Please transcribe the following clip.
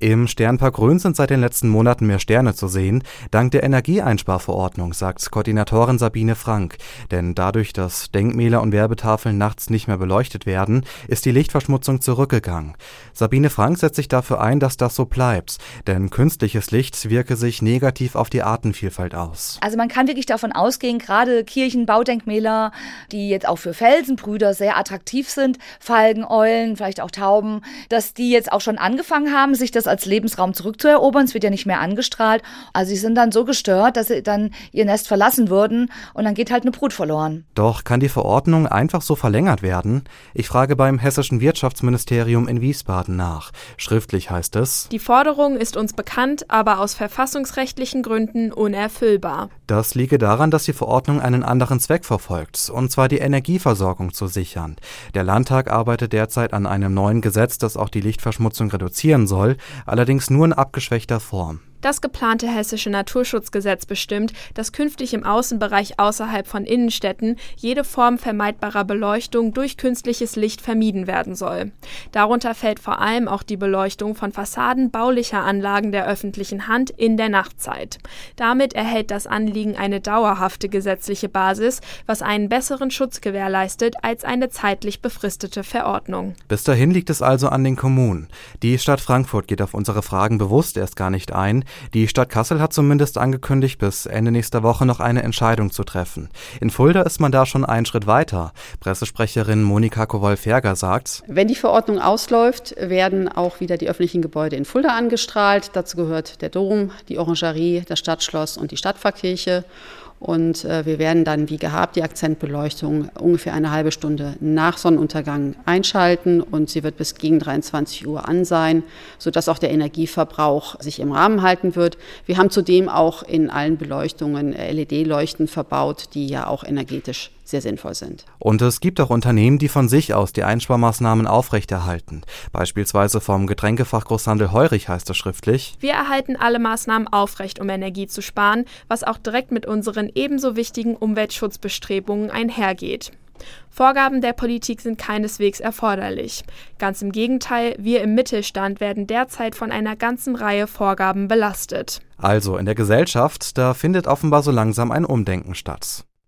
Im Sternpark Rhön sind seit den letzten Monaten mehr Sterne zu sehen, dank der Energieeinsparverordnung, sagt Koordinatorin Sabine Frank. Denn dadurch, dass Denkmäler und Werbetafeln nachts nicht mehr beleuchtet werden, ist die Lichtverschmutzung zurückgegangen. Sabine Frank setzt sich dafür ein, dass das so bleibt, denn künstliches Licht wirke sich negativ auf die Artenvielfalt aus. Also man kann wirklich davon ausgehen, gerade Kirchen, Baudenkmäler, die jetzt auch für Felsenbrüder sehr attraktiv sind, Falken, Eulen, vielleicht auch Tauben, dass die jetzt auch schon angefangen haben, sich das als Lebensraum zurückzuerobern. Es wird ja nicht mehr angestrahlt. Also sie sind dann so gestört, dass sie dann ihr Nest verlassen würden und dann geht halt eine Brut verloren. Doch kann die Verordnung einfach so verlängert werden? Ich frage beim hessischen Wirtschaftsministerium in Wiesbaden nach. Schriftlich heißt es: Die Forderung ist uns bekannt, aber aus verfassungsrechtlichen Gründen unerfüllbar. Das liege daran, dass die Verordnung einen anderen Zweck verfolgt, und zwar die Energieversorgung zu sichern. Der Landtag arbeitet derzeit an einem neuen Gesetz, das auch die Lichtverschmutzung reduzieren soll allerdings nur in abgeschwächter Form das geplante hessische Naturschutzgesetz bestimmt, dass künftig im Außenbereich außerhalb von Innenstädten jede Form vermeidbarer Beleuchtung durch künstliches Licht vermieden werden soll. Darunter fällt vor allem auch die Beleuchtung von Fassaden baulicher Anlagen der öffentlichen Hand in der Nachtzeit. Damit erhält das Anliegen eine dauerhafte gesetzliche Basis, was einen besseren Schutz gewährleistet als eine zeitlich befristete Verordnung. Bis dahin liegt es also an den Kommunen. Die Stadt Frankfurt geht auf unsere Fragen bewusst erst gar nicht ein. Die Stadt Kassel hat zumindest angekündigt, bis Ende nächster Woche noch eine Entscheidung zu treffen. In Fulda ist man da schon einen Schritt weiter. Pressesprecherin Monika Kowal-Ferger sagt, wenn die Verordnung ausläuft, werden auch wieder die öffentlichen Gebäude in Fulda angestrahlt. Dazu gehört der Dom, die Orangerie, das Stadtschloss und die Stadtpfarrkirche. Und äh, wir werden dann wie gehabt die Akzentbeleuchtung ungefähr eine halbe Stunde nach Sonnenuntergang einschalten und sie wird bis gegen 23 Uhr an sein, sodass auch der Energieverbrauch sich im Rahmen halten wird. Wir haben zudem auch in allen Beleuchtungen LED-Leuchten verbaut, die ja auch energetisch sehr sinnvoll sind. Und es gibt auch Unternehmen, die von sich aus die Einsparmaßnahmen aufrechterhalten. Beispielsweise vom Getränkefachgroßhandel Heurich heißt es schriftlich. Wir erhalten alle Maßnahmen aufrecht, um Energie zu sparen, was auch direkt mit unseren ebenso wichtigen Umweltschutzbestrebungen einhergeht. Vorgaben der Politik sind keineswegs erforderlich. Ganz im Gegenteil, wir im Mittelstand werden derzeit von einer ganzen Reihe Vorgaben belastet. Also in der Gesellschaft, da findet offenbar so langsam ein Umdenken statt.